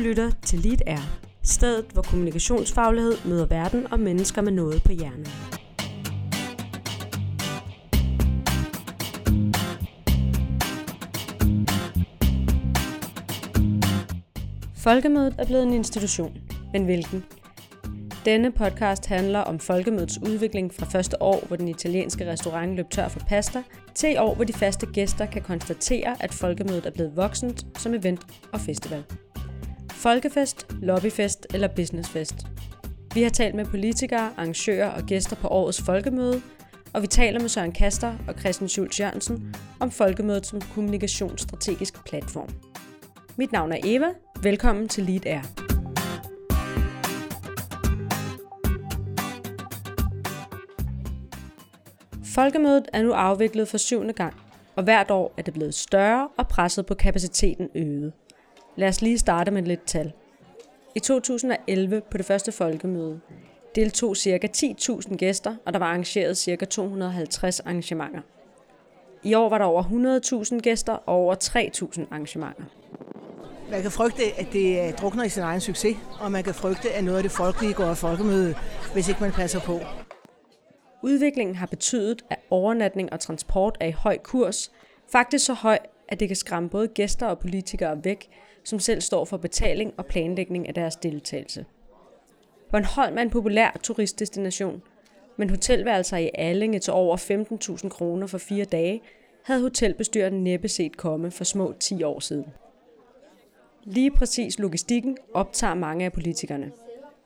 lytter til Lead Air, stedet hvor kommunikationsfaglighed møder verden og mennesker med noget på hjernen. Folkemødet er blevet en institution, men hvilken? Denne podcast handler om folkemødets udvikling fra første år, hvor den italienske restaurant løb tør for pasta, til i år, hvor de faste gæster kan konstatere, at folkemødet er blevet voksent som event og festival. Folkefest, lobbyfest eller businessfest. Vi har talt med politikere, arrangører og gæster på årets folkemøde, og vi taler med Søren Kaster og Christian Schultz Jørgensen om folkemødet som kommunikationsstrategisk platform. Mit navn er Eva. Velkommen til Lead Air. Folkemødet er nu afviklet for syvende gang, og hvert år er det blevet større og presset på kapaciteten øget. Lad os lige starte med lidt tal. I 2011 på det første folkemøde deltog ca. 10.000 gæster, og der var arrangeret ca. 250 arrangementer. I år var der over 100.000 gæster og over 3.000 arrangementer. Man kan frygte, at det drukner i sin egen succes, og man kan frygte, at noget af det folkelige går af folkemøde, hvis ikke man passer på. Udviklingen har betydet, at overnatning og transport er i høj kurs, faktisk så høj, at det kan skræmme både gæster og politikere væk, som selv står for betaling og planlægning af deres deltagelse. Bornholm er en populær turistdestination, men hotelværelser i Allinge til over 15.000 kroner for fire dage havde hotelbestyrelsen næppe set komme for små 10 år siden. Lige præcis logistikken optager mange af politikerne.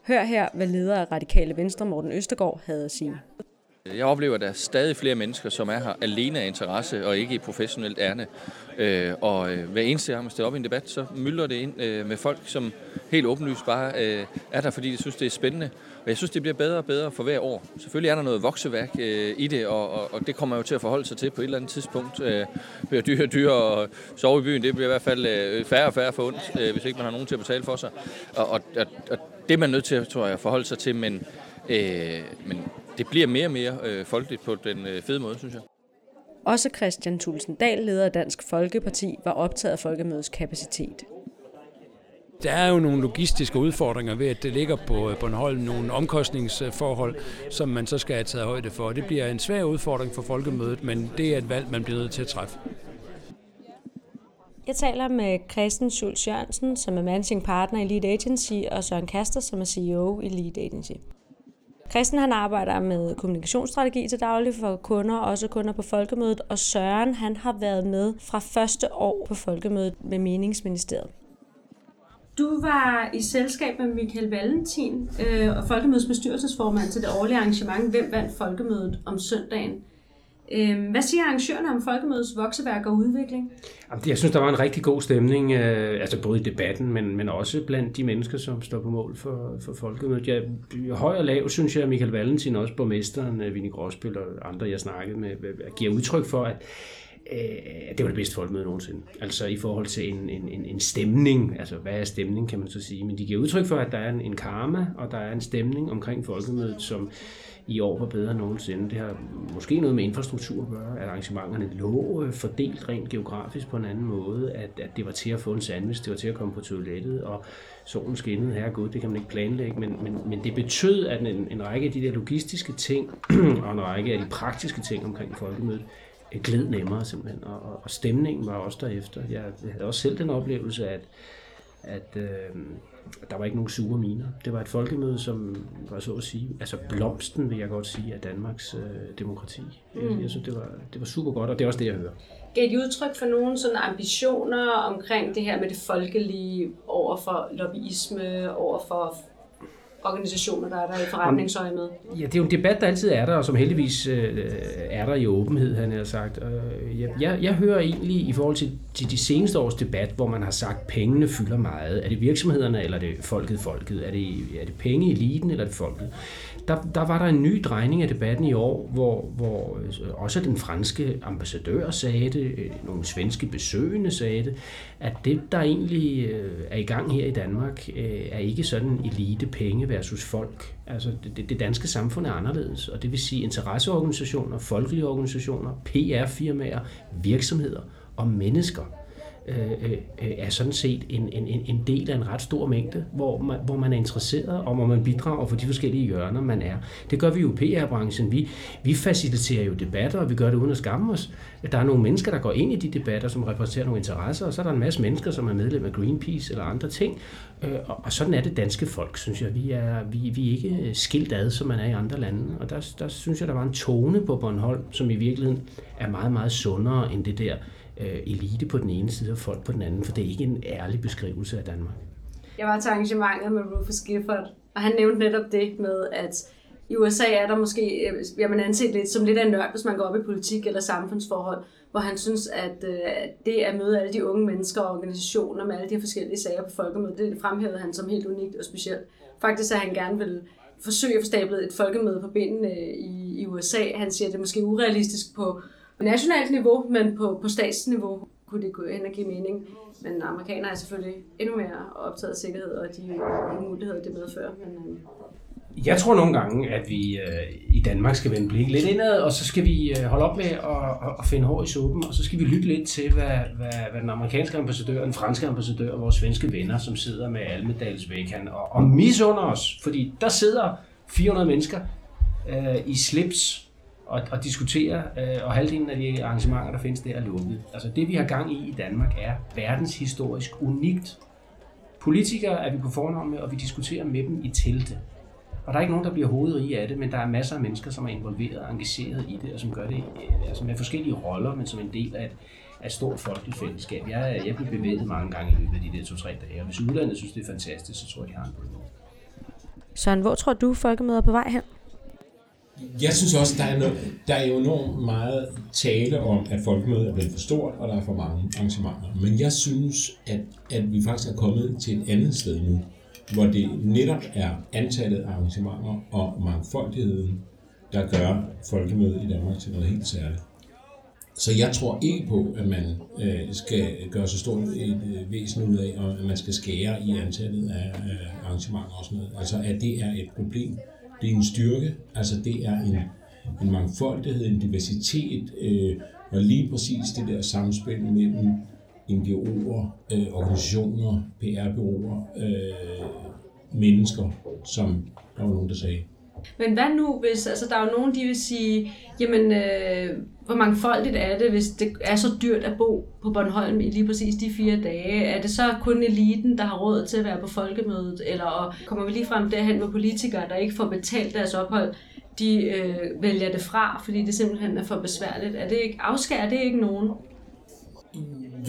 Hør her, hvad leder af Radikale Venstre Morten Østergaard havde at sige. Øh, jeg oplever, at der er stadig flere mennesker, som er her alene af interesse og ikke i professionelt ærne. Øh, og øh, hver eneste gang man stiller op i en debat, så mylder det ind øh, med folk, som helt åbenlyst bare øh, er der, fordi de synes, det er spændende. Og jeg synes, det bliver bedre og bedre for hver år. Selvfølgelig er der noget vokseværk i det, og, og det kommer jo til at forholde sig til på et eller andet tidspunkt. Det bliver dyre og dyre, og sove i byen, det bliver i hvert fald færre og færre for ondt, hvis ikke man har nogen til at betale for sig. Og, og, og det er man nødt til, tror jeg, at forholde sig til, men, øh, men det bliver mere og mere øh, folkeligt på den øh, fede måde, synes jeg. Også Christian Tulsendal, leder af Dansk Folkeparti, var optaget af folkemødets kapacitet. Der er jo nogle logistiske udfordringer ved, at det ligger på øh, Bornholm, nogle omkostningsforhold, som man så skal have taget højde for. Det bliver en svær udfordring for folkemødet, men det er et valg, man bliver nødt til at træffe. Jeg taler med Christian Schultz Jørgensen, som er managing partner i Lead Agency, og Søren Kaster, som er CEO i Lead Agency. Christian han arbejder med kommunikationsstrategi til daglig for kunder, også kunder på Folkemødet, og Søren han har været med fra første år på Folkemødet med Meningsministeriet. Du var i selskab med Michael Valentin øh, og Folkemødets bestyrelsesformand til det årlige arrangement Hvem vandt Folkemødet om søndagen? Øhm, hvad siger arrangørerne om folkemødets vokseværk og udvikling? Jeg synes, der var en rigtig god stemning, øh, altså både i debatten, men, men også blandt de mennesker, som står på mål for, for folkemødet. Jeg, høj og lav, synes jeg, Michael Valentin, også borgmesteren, øh, Vinnie Gråsbøl og andre, jeg snakkede med, øh, giver udtryk for, at øh, det var det bedste folkemøde nogensinde. Altså i forhold til en, en, en, en stemning, altså hvad er stemning, kan man så sige. Men de giver udtryk for, at der er en, en karma, og der er en stemning omkring folkemødet, som i år var bedre end nogensinde. Det har måske noget med infrastruktur at gøre, at arrangementerne lå øh, fordelt rent geografisk på en anden måde, at, at det var til at få en sandwich, det var til at komme på toilettet, og solen skinnede, her gud, det kan man ikke planlægge, men, men, men det betød, at en, en række af de der logistiske ting, og en række af de praktiske ting omkring folkemødet, glæd gled nemmere simpelthen, og, og, og stemningen var også derefter. Jeg, jeg havde også selv den oplevelse, at, at øh, der var ikke nogen sure miner. Det var et folkemøde, som var så at sige, altså blomsten vil jeg godt sige, af Danmarks øh, demokrati. Mm. Jeg, jeg synes, det var, det var super godt, og det er også det, jeg hører. Gav de udtryk for nogle sådan ambitioner omkring det her med det folkelige over for lobbyisme, over for organisationer, der er der i forretningsøje med? Ja, det er jo en debat, der altid er der, og som heldigvis øh, er der i åbenhed, han har sagt. Øh, jeg, jeg, jeg hører egentlig i forhold til de, de seneste års debat, hvor man har sagt, at pengene fylder meget. Er det virksomhederne, eller er det folket folket? Er det, er det penge i eliten, eller er det folket? Der, der var der en ny drejning af debatten i år, hvor, hvor øh, også den franske ambassadør sagde det, øh, nogle svenske besøgende sagde det, at det, der egentlig øh, er i gang her i Danmark, er ikke sådan elite penge versus folk. Altså det, det danske samfund er anderledes, og det vil sige interesseorganisationer, folkelige organisationer, PR-firmaer, virksomheder og mennesker Øh, øh, øh, er sådan set en, en, en del af en ret stor mængde, hvor man, hvor man er interesseret, og hvor man bidrager for de forskellige hjørner, man er. Det gør vi jo i PR-branchen. Vi, vi faciliterer jo debatter, og vi gør det uden at skamme os. Der er nogle mennesker, der går ind i de debatter, som repræsenterer nogle interesser, og så er der en masse mennesker, som er medlem af Greenpeace eller andre ting. Øh, og sådan er det danske folk, synes jeg. Vi er, vi, vi er ikke skilt ad, som man er i andre lande. Og der, der synes jeg, der var en tone på Bornholm, som i virkeligheden er meget, meget sundere end det der øh, elite på den ene side og folk på den anden, for det er ikke en ærlig beskrivelse af Danmark. Jeg var til arrangementet med Rufus Gifford, og han nævnte netop det med, at i USA er der måske, øh, bliver man anset lidt som lidt af en nørd, hvis man går op i politik eller samfundsforhold, hvor han synes, at øh, det at møde alle de unge mennesker og organisationer med alle de forskellige sager på folkemødet, det fremhævede han som helt unikt og specielt. Faktisk er han gerne vil forsøge at få stablet et folkemøde på benene øh, i, i USA. Han siger, at det er måske urealistisk på nationalt niveau, men på, på statsniveau kunne det gå hen og give mening. Men amerikanere er selvfølgelig endnu mere optaget af sikkerhed og de muligheder, det medfører. Men, øh, jeg tror nogle gange, at vi øh, i Danmark skal vende blikket lidt indad, og så skal vi øh, holde op med at, at finde hår i suppen, og så skal vi lytte lidt til, hvad, hvad, hvad den amerikanske ambassadør, den franske ambassadør og vores svenske venner, som sidder med Almedalsvæghan og, og misunder os, fordi der sidder 400 mennesker øh, i slips og, og diskutere, øh, og halvdelen af de arrangementer, der findes, der er lukket. Altså det, vi har gang i i Danmark, er verdenshistorisk unikt. Politikere er vi på fornavn med, og vi diskuterer med dem i telte. Og der er ikke nogen, der bliver hovedrige af det, men der er masser af mennesker, som er involveret og engageret i det, og som gør det øh, altså med forskellige roller, men som en del af et, af et stort folkeligt fællesskab. Jeg, jeg bliver bevæget mange gange i løbet af de der to-tre dage, og hvis udlandet synes, det er fantastisk, så tror jeg, de har en bøde. Søren, hvor tror du, folkemøder på vej hen? Jeg synes også, der er, noget, der er jo enormt meget tale om, at folkemødet er blevet for stort, og der er for mange arrangementer. Men jeg synes, at, at vi faktisk er kommet til et andet sted nu, hvor det netop er antallet af arrangementer og mangfoldigheden, der gør folkemødet i Danmark til noget helt særligt. Så jeg tror ikke på, at man øh, skal gøre så stort et øh, væsen ud af, og at man skal skære i antallet af øh, arrangementer og sådan noget. Altså, at det er et problem. Det er en styrke. Altså, det er en, en mangfoldighed, en diversitet, øh, og lige præcis det der samspil mellem NGO'er, øh, organisationer, PR-byråer, øh, mennesker, som der var nogen, der sagde. Men hvad nu, hvis altså, der er jo nogen, de vil sige, jamen, øh, hvor mangfoldigt er det, hvis det er så dyrt at bo på Bornholm i lige præcis de fire dage? Er det så kun eliten, der har råd til at være på folkemødet? Eller kommer vi lige frem derhen, hvor politikere, der ikke får betalt deres ophold, de øh, vælger det fra, fordi det simpelthen er for besværligt? Er det ikke, afskærer det ikke nogen?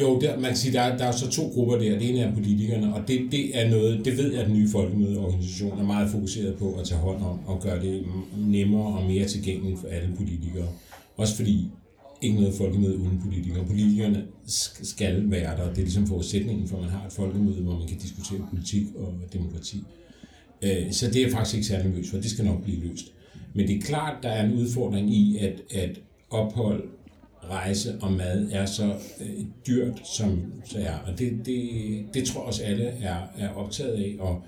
Jo, der, man kan sige, der, der er så to grupper der. Det ene er politikerne, og det, det er noget, det ved jeg, at den nye folkemødeorganisation er meget fokuseret på at tage hånd om og gøre det nemmere og mere tilgængeligt for alle politikere. Også fordi ikke noget folkemøde uden politikere. Politikerne skal være der. Det er ligesom forudsætningen for, at man har et folkemøde, hvor man kan diskutere politik og demokrati. Øh, så det er jeg faktisk ikke særlig løst for. Det skal nok blive løst. Men det er klart, der er en udfordring i, at, at ophold rejse og mad er så øh, dyrt, som det er. Og det, det, det tror jeg også alle er, er optaget af. Og,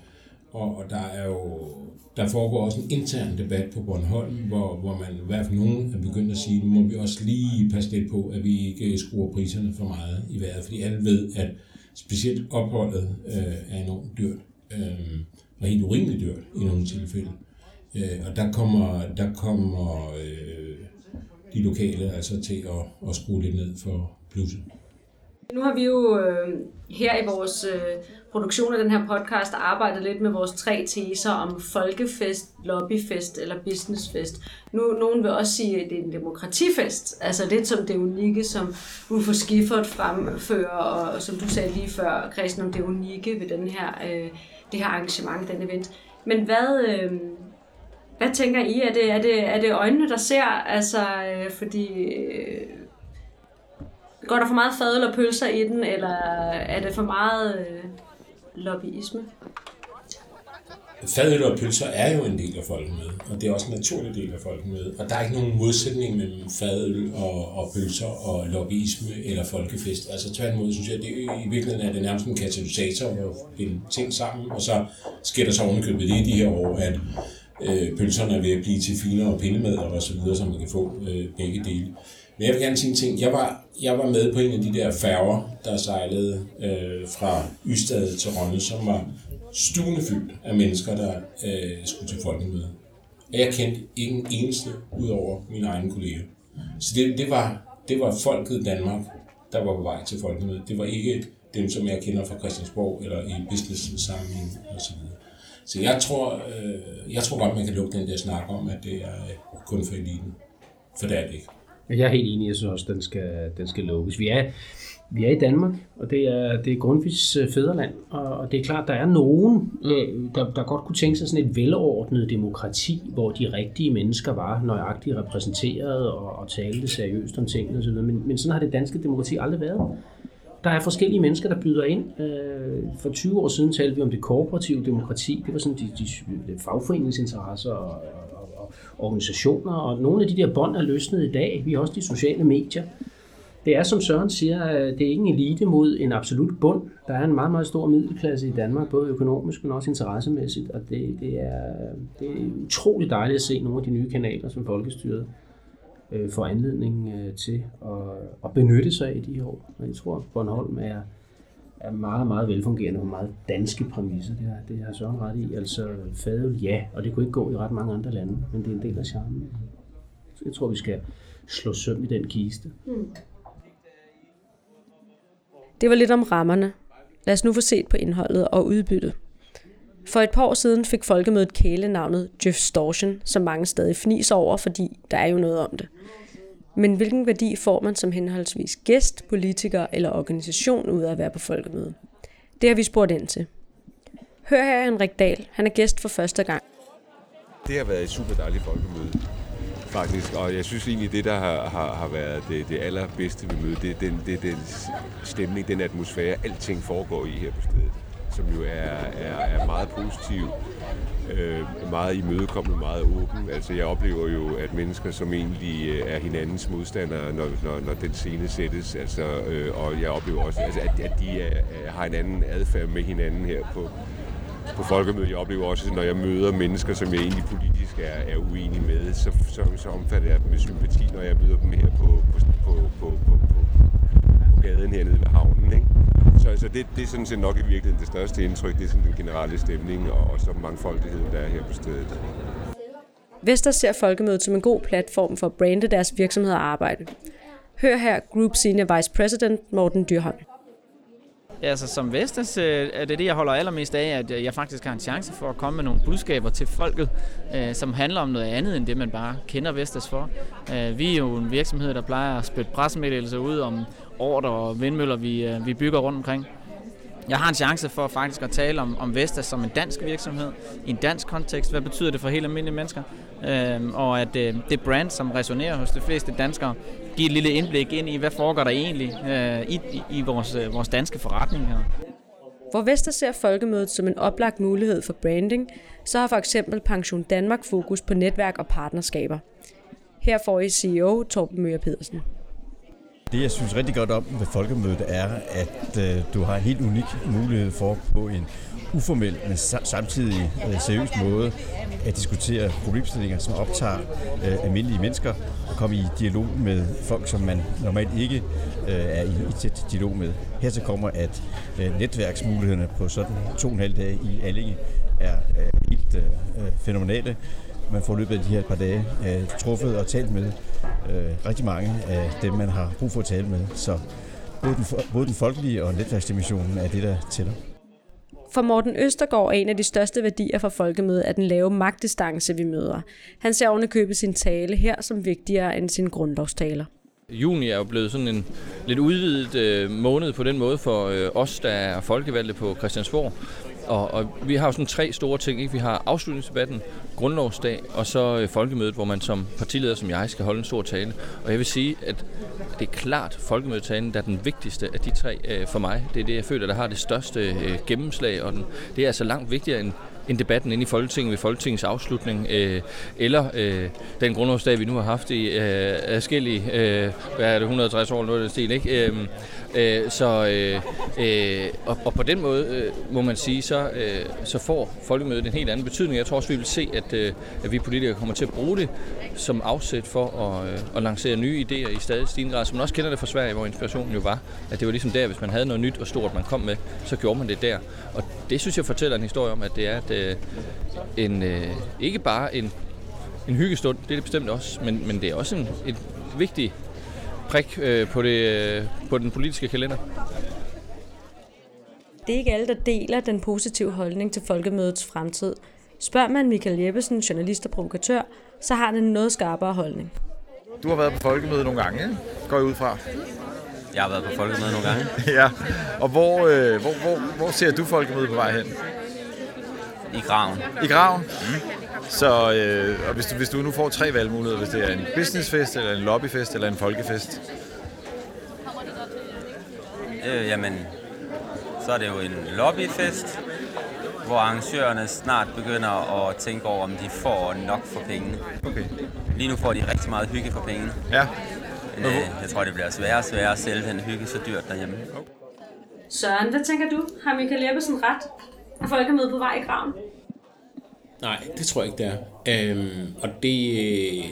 og, og der er jo der foregår også en intern debat på Bornholm, hvor, hvor man i hvert fald nogen er begyndt at sige, nu må vi også lige passe lidt på, at vi ikke skruer priserne for meget i vejret, fordi alle ved, at specielt opholdet øh, er enormt dyrt, øh, og helt urimeligt dyrt i nogle tilfælde. Øh, og der kommer, der kommer øh, de lokale altså til at, at skrue lidt ned for plusset. Nu har vi jo øh, her i vores øh, produktion af den her podcast arbejdet lidt med vores tre teser om folkefest, lobbyfest eller businessfest. Nu nogen vil også sige, at det er en demokratifest, altså lidt som det unikke, som Uffe Gifford fremfører, og som du sagde lige før, Christian, om det unikke ved den her, øh, det her arrangement, den event. Men hvad, øh, hvad tænker I? Er det, er, det, er det øjnene, der ser? Altså, øh, fordi... Øh, går der for meget fadøl og pølser i den, eller er det for meget øh, lobbyisme? Fadøl og pølser er jo en del af folkemødet, og det er også en naturlig del af folkemødet. Og der er ikke nogen modsætning mellem fadøl og, og pølser og lobbyisme eller folkefest. Altså tværtimod synes jeg, at det, i virkeligheden er det nærmest en katalysator at binde ting sammen, og så sker der så ovenikøbet det i de her år, at øh, pølserne er ved at blive til finere og pindemad og så videre, så man kan få øh, begge dele. Men jeg vil gerne sige en ting. Jeg var, jeg var med på en af de der færger, der sejlede øh, fra Ystad til Rønne, som var stuende fyldt af mennesker, der øh, skulle til folkemøde. Og jeg kendte ingen eneste ud over mine egne kolleger. Så det, det, var, det var folket i Danmark, der var på vej til folkemødet. Det var ikke dem, som jeg kender fra Christiansborg eller i business sammenhæng osv. Så jeg tror, øh, jeg tror godt, man kan lukke den der snak om, at det er øh, kun for eliten. For det er det ikke. Jeg er helt enig, jeg synes også, den skal, den skal lukkes. Vi er, vi er i Danmark, og det er, det er Grundtvigs øh, fædreland, og det er klart, der er nogen, øh, der, der godt kunne tænke sig sådan et velordnet demokrati, hvor de rigtige mennesker var nøjagtigt repræsenteret og, og talte seriøst om tingene osv., men, men sådan har det danske demokrati aldrig været. Der er forskellige mennesker, der byder ind. Øh, for 20 år siden talte vi om det kooperative demokrati. Det var sådan de, de, de fagforeningsinteresser og, og, og organisationer, og nogle af de der bånd er løsnet i dag. Vi har også de sociale medier. Det er, som Søren siger, øh, det er ikke en elite mod en absolut bund. Der er en meget, meget stor middelklasse i Danmark, både økonomisk, men også interessemæssigt, og det, det, er, øh, det er utroligt dejligt at se nogle af de nye kanaler, som Folkestyret øh, får anledning øh, til at, at benytte sig af i de her år. Og jeg tror, at Bornholm er, er meget, meget velfungerende og meget danske præmisser. Det har, det har Søren ret i. Altså fadel, ja, og det kunne ikke gå i ret mange andre lande, men det er en del af charmen. Så jeg tror, vi skal slå søm i den kiste. Mm. Det var lidt om rammerne. Lad os nu få set på indholdet og udbyttet. For et par år siden fik folkemødet kælenavnet Jeffstortion, som mange stadig fniser over, fordi der er jo noget om det. Men hvilken værdi får man som henholdsvis gæst, politiker eller organisation ud af at være på folkemødet? Det har vi spurgt ind til. Hør her Henrik Dahl. Han er gæst for første gang. Det har været et super dejligt folkemøde, faktisk. Og jeg synes egentlig, det, der har, har, har været det, det allerbedste ved mødet, det er den, det, den stemning, den atmosfære, alting foregår i her på stedet som jo er, er, er meget positiv, øh, meget imødekommende, meget åben. Altså jeg oplever jo, at mennesker, som egentlig øh, er hinandens modstandere, når, når, når den scene sættes, altså, øh, og jeg oplever også, altså, at, at de er, har en anden adfærd med hinanden her på, på folkemødet. Jeg oplever også, at når jeg møder mennesker, som jeg egentlig politisk er, er uenig med, så, så, så omfatter jeg dem med sympati, når jeg møder dem her på, på, på, på, på, på, på gaden hernede ved havnen. Ikke? Så altså, det, det er sådan set nok i virkeligheden det største indtryk, det er sådan den generelle stemning og, og så mangfoldigheden, der er her på stedet. Vestas ser folkemødet som en god platform for at brande deres virksomhed og arbejde. Hør her Group Senior Vice President Morten Dyrholm. Ja, altså som Vestas øh, er det det, jeg holder allermest af, at jeg faktisk har en chance for at komme med nogle budskaber til folket, øh, som handler om noget andet end det, man bare kender Vestas for. Øh, vi er jo en virksomhed, der plejer at spytte pressemeddelelser ud om ordre og vindmøller, vi, vi bygger rundt omkring. Jeg har en chance for faktisk at tale om, om Vestas som en dansk virksomhed, i en dansk kontekst. Hvad betyder det for helt almindelige mennesker? Øhm, og at øh, det brand, som resonerer hos de fleste danskere, giver et lille indblik ind i, hvad foregår der egentlig øh, i, i vores, øh, vores danske forretning her. Hvor Vestas ser folkemødet som en oplagt mulighed for branding, så har for eksempel Pension Danmark fokus på netværk og partnerskaber. Her får I CEO Torben Møger Pedersen. Det, jeg synes rigtig godt om ved folkemødet, er, at øh, du har en helt unik mulighed for på en uformel, men samtidig øh, seriøs måde at diskutere problemstillinger, som optager øh, almindelige mennesker, og komme i dialog med folk, som man normalt ikke øh, er i, i tæt dialog med. Hertil kommer, at øh, netværksmulighederne på sådan to og en halv dag i Allinge er øh, helt øh, øh fænomenale man får løbet af de her par dage øh, truffet og talt med øh, rigtig mange af dem, man har brug for at tale med. Så både den, både den folkelige og netværksdimensionen er det, der tæller. For Morten Østergaard er en af de største værdier for folkemødet at den lave magtdistance, vi møder. Han ser oven købe sin tale her som vigtigere end sin grundlovstaler. Juni er jo blevet sådan en lidt udvidet øh, måned på den måde for øh, os, der er folkevalgte på Christiansborg. Og, og vi har jo sådan tre store ting. Ikke? Vi har afslutningsdebatten, grundlovsdag og så øh, folkemødet, hvor man som partileder som jeg skal holde en stor tale. Og jeg vil sige, at det er klart folkemødetalen, der er den vigtigste af de tre øh, for mig. Det er det, jeg føler, der har det største øh, gennemslag, og den, det er altså langt vigtigere end end debatten inde i Folketinget ved Folketingets afslutning, øh, eller øh, den grundlovsdag, vi nu har haft i øh, afskillige, øh, hvad er det, 160 år, noget af den stil, ikke? Øh, øh, så, øh, øh, og, og på den måde, øh, må man sige, så, øh, så får folkemødet en helt anden betydning. Jeg tror også, vi vil se, at, øh, at vi politikere kommer til at bruge det som afsæt for at, øh, at lancere nye idéer i stadig stigende grad, som man også kender det fra Sverige, hvor inspirationen jo var, at det var ligesom der, hvis man havde noget nyt og stort, man kom med, så gjorde man det der. Og det synes jeg fortæller en historie om, at det er at øh, en, øh, ikke bare en, en hyggestund, det er det bestemt også, men, men det er også en, et vigtigt prik øh, på, det, øh, på den politiske kalender. Det er ikke alle, der deler den positive holdning til folkemødets fremtid. Spørger man Michael Jeppesen, journalist og provokatør, så har den en noget skarpere holdning. Du har været på folkemødet nogle gange, ikke? går jeg ud fra. Jeg har været på folkemødet nogle gange. ja, og hvor, øh, hvor, hvor, hvor ser du folkemødet på vej hen? I graven. I graven? Mm. Så øh, og hvis, du, hvis du nu får tre valgmuligheder, hvis det er en businessfest, eller en lobbyfest, eller en folkefest? Øh, jamen, så er det jo en lobbyfest, hvor arrangørerne snart begynder at tænke over, om de får nok for pengene. Okay. Lige nu får de rigtig meget hygge for pengene. Ja. Men øh, jeg tror, det bliver sværere og sværere at sælge den hygge så dyrt derhjemme. Søren, hvad tænker du? Har Michael Jeppesen ret? Er folkemødet på vej i graven? Nej, det tror jeg ikke, det er. Øhm, og det... Øh,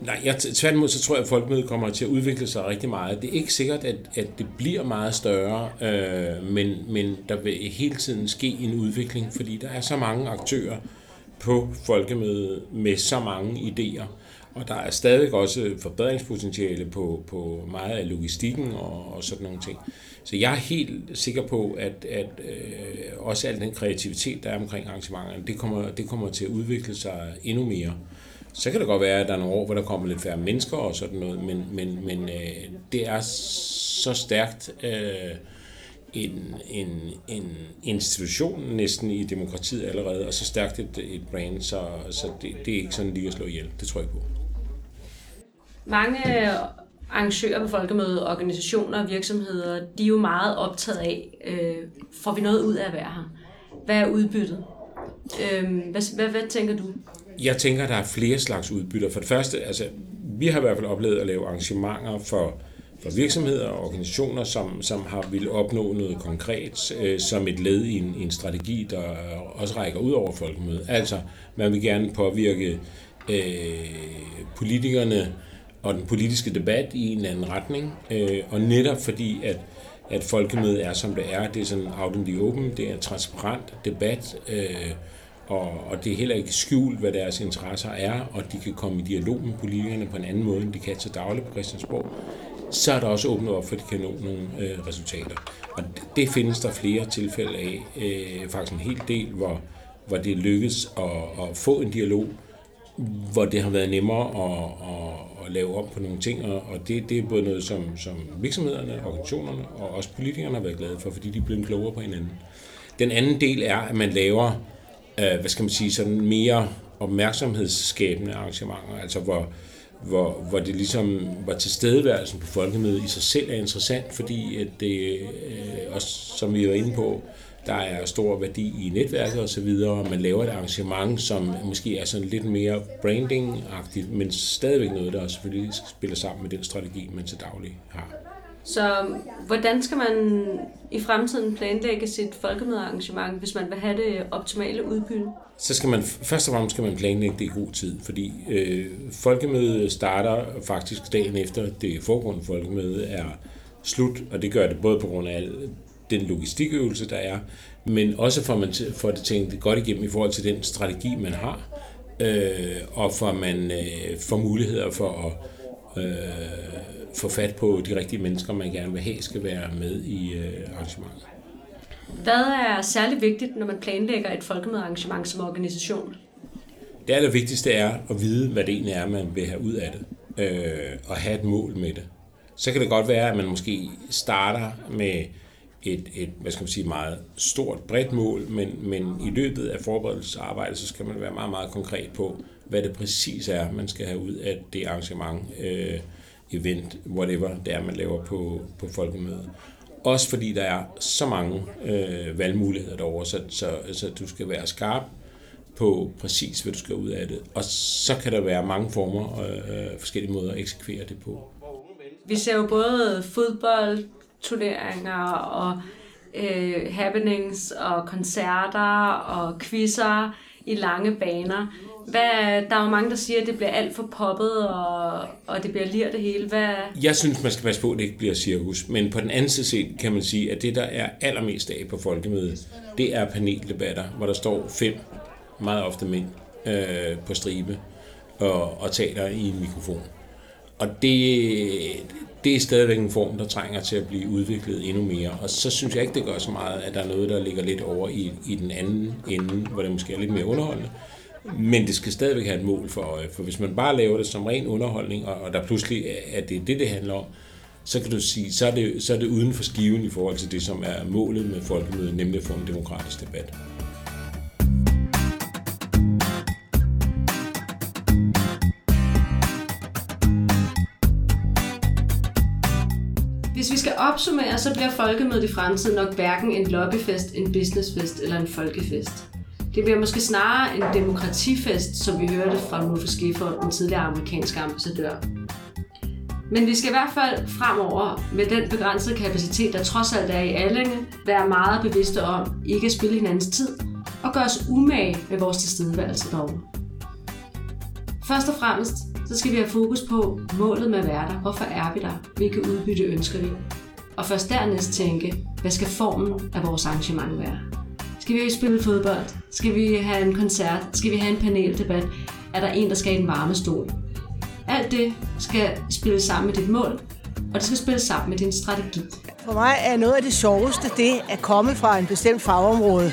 nej, jeg, tværtimod så tror jeg, at folkemødet kommer til at udvikle sig rigtig meget. Det er ikke sikkert, at, at det bliver meget større, øh, men, men der vil hele tiden ske en udvikling, fordi der er så mange aktører på folkemødet med så mange idéer. Og der er stadig også forbedringspotentiale på, på meget af logistikken og, og sådan nogle ting. Så jeg er helt sikker på, at, at øh, også al den kreativitet, der er omkring arrangementerne, det kommer, det kommer til at udvikle sig endnu mere. Så kan det godt være, at der er nogle år, hvor der kommer lidt færre mennesker og sådan noget, men, men, men øh, det er så stærkt øh, en, en, en institution næsten i demokratiet allerede, og så stærkt et, et brand, så, så det, det er ikke sådan lige at slå ihjel. Det tror jeg på. Mange arrangører på folkemødet, organisationer og virksomheder, de er jo meget optaget af, øh, får vi noget ud af at være her? Hvad er udbyttet? Øh, hvad, hvad, hvad tænker du? Jeg tænker, der er flere slags udbytter. For det første, altså, vi har i hvert fald oplevet at lave arrangementer for, for virksomheder og organisationer, som, som har ville opnå noget konkret øh, som et led i en, en strategi, der også rækker ud over folkemødet. Altså, man vil gerne påvirke øh, politikerne og den politiske debat i en eller anden retning. Øh, og netop fordi, at, at folkemødet er, som det er, det er sådan out in the open, det er transparent debat, øh, og, og det er heller ikke skjult, hvad deres interesser er, og de kan komme i dialog med politikerne på en anden måde, end de kan til daglig på Christiansborg, så er der også åbnet op for, at de kan nå nogle øh, resultater. Og det, det findes der flere tilfælde af, øh, faktisk en hel del, hvor, hvor det lykkes at, at få en dialog, hvor det har været nemmere at, at, at lave om på nogle ting, og, og det, det er både noget, som, som virksomhederne, organisationerne og også politikerne har været glade for, fordi de er blevet klogere på hinanden. Den anden del er, at man laver, øh, hvad skal man sige, sådan mere opmærksomhedsskabende arrangementer, altså hvor, hvor, hvor det ligesom var tilstedeværelsen på folkemødet i sig selv er interessant, fordi at det, øh, også som vi var inde på, der er stor værdi i netværket og så videre. Man laver et arrangement, som måske er sådan lidt mere branding-agtigt, men stadigvæk noget, der selvfølgelig spiller sammen med den strategi, man til daglig har. Så hvordan skal man i fremtiden planlægge sit folkemødearrangement, hvis man vil have det optimale udbytte? Så skal man først og fremmest skal man planlægge det i god tid, fordi øh, folkemødet starter faktisk dagen efter det foregående folkemøde er slut, og det gør det både på grund af den logistikøvelse, der er, men også for, at man får det tænkt godt igennem i forhold til den strategi, man har, øh, og for at man øh, får muligheder for at øh, få fat på de rigtige mennesker, man gerne vil have, skal være med i øh, arrangementet. Hvad er særlig vigtigt, når man planlægger et folkemødearrangement som organisation? Det allervigtigste er at vide, hvad det egentlig er, man vil have ud af det, øh, og have et mål med det. Så kan det godt være, at man måske starter med et, et hvad skal man sige, meget stort, bredt mål, men, men i løbet af forberedelsesarbejdet, så skal man være meget, meget konkret på, hvad det præcis er, man skal have ud af det arrangement, øh, event, whatever det er, man laver på, på folkemødet. Også fordi der er så mange øh, valgmuligheder derovre, så, så, så du skal være skarp på præcis, hvad du skal ud af det. Og så kan der være mange former og øh, forskellige måder at eksekvere det på. Vi ser jo både fodbold, turneringer og øh, happenings og koncerter og quizzer i lange baner. Hvad, der er jo mange, der siger, at det bliver alt for poppet, og, og det bliver lir det hele. Hvad... Jeg synes, man skal passe på, at det ikke bliver cirkus. Men på den anden side set kan man sige, at det, der er allermest af på folkemødet, det er paneldebatter, hvor der står fem, meget ofte mænd, øh, på stribe og, og taler i en mikrofon. Og det, det er stadigvæk en form, der trænger til at blive udviklet endnu mere. Og så synes jeg ikke, det gør så meget, at der er noget, der ligger lidt over i, i den anden ende, hvor det måske er lidt mere underholdende. Men det skal stadigvæk have et mål for øje, for hvis man bare laver det som ren underholdning, og, og der pludselig er det det, det handler om, så kan du sige, så er, det, så er det uden for skiven i forhold til det, som er målet med folkemødet, nemlig at få en demokratisk debat. Vi skal opsummere, så bliver folkemødet i fremtiden nok hverken en lobbyfest, en businessfest eller en folkefest. Det bliver måske snarere en demokratifest, som vi hørte fra Mufa Schiffer, den tidligere amerikanske ambassadør. Men vi skal i hvert fald fremover med den begrænsede kapacitet, der trods alt er i Allinge, være meget bevidste om ikke at spille hinandens tid og gøre os umage med vores tilstedeværelse derovre. Først og fremmest så skal vi have fokus på målet med at være der. Hvorfor er vi der? Hvilke udbytte ønsker vi? Og først dernæst tænke, hvad skal formen af vores arrangement være? Skal vi spille fodbold? Skal vi have en koncert? Skal vi have en paneldebat? Er der en, der skal i den varme stol? Alt det skal spille sammen med dit mål, og det skal spille sammen med din strategi. For mig er noget af det sjoveste det at komme fra en bestemt fagområde,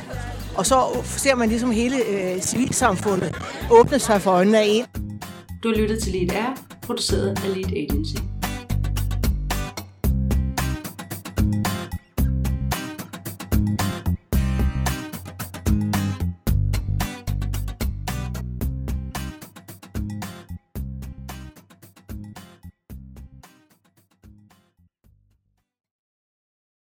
og så ser man ligesom hele øh, civilsamfundet åbne sig for øjnene af en. Du har lyttet til Lead Air, produceret af Lead Agency.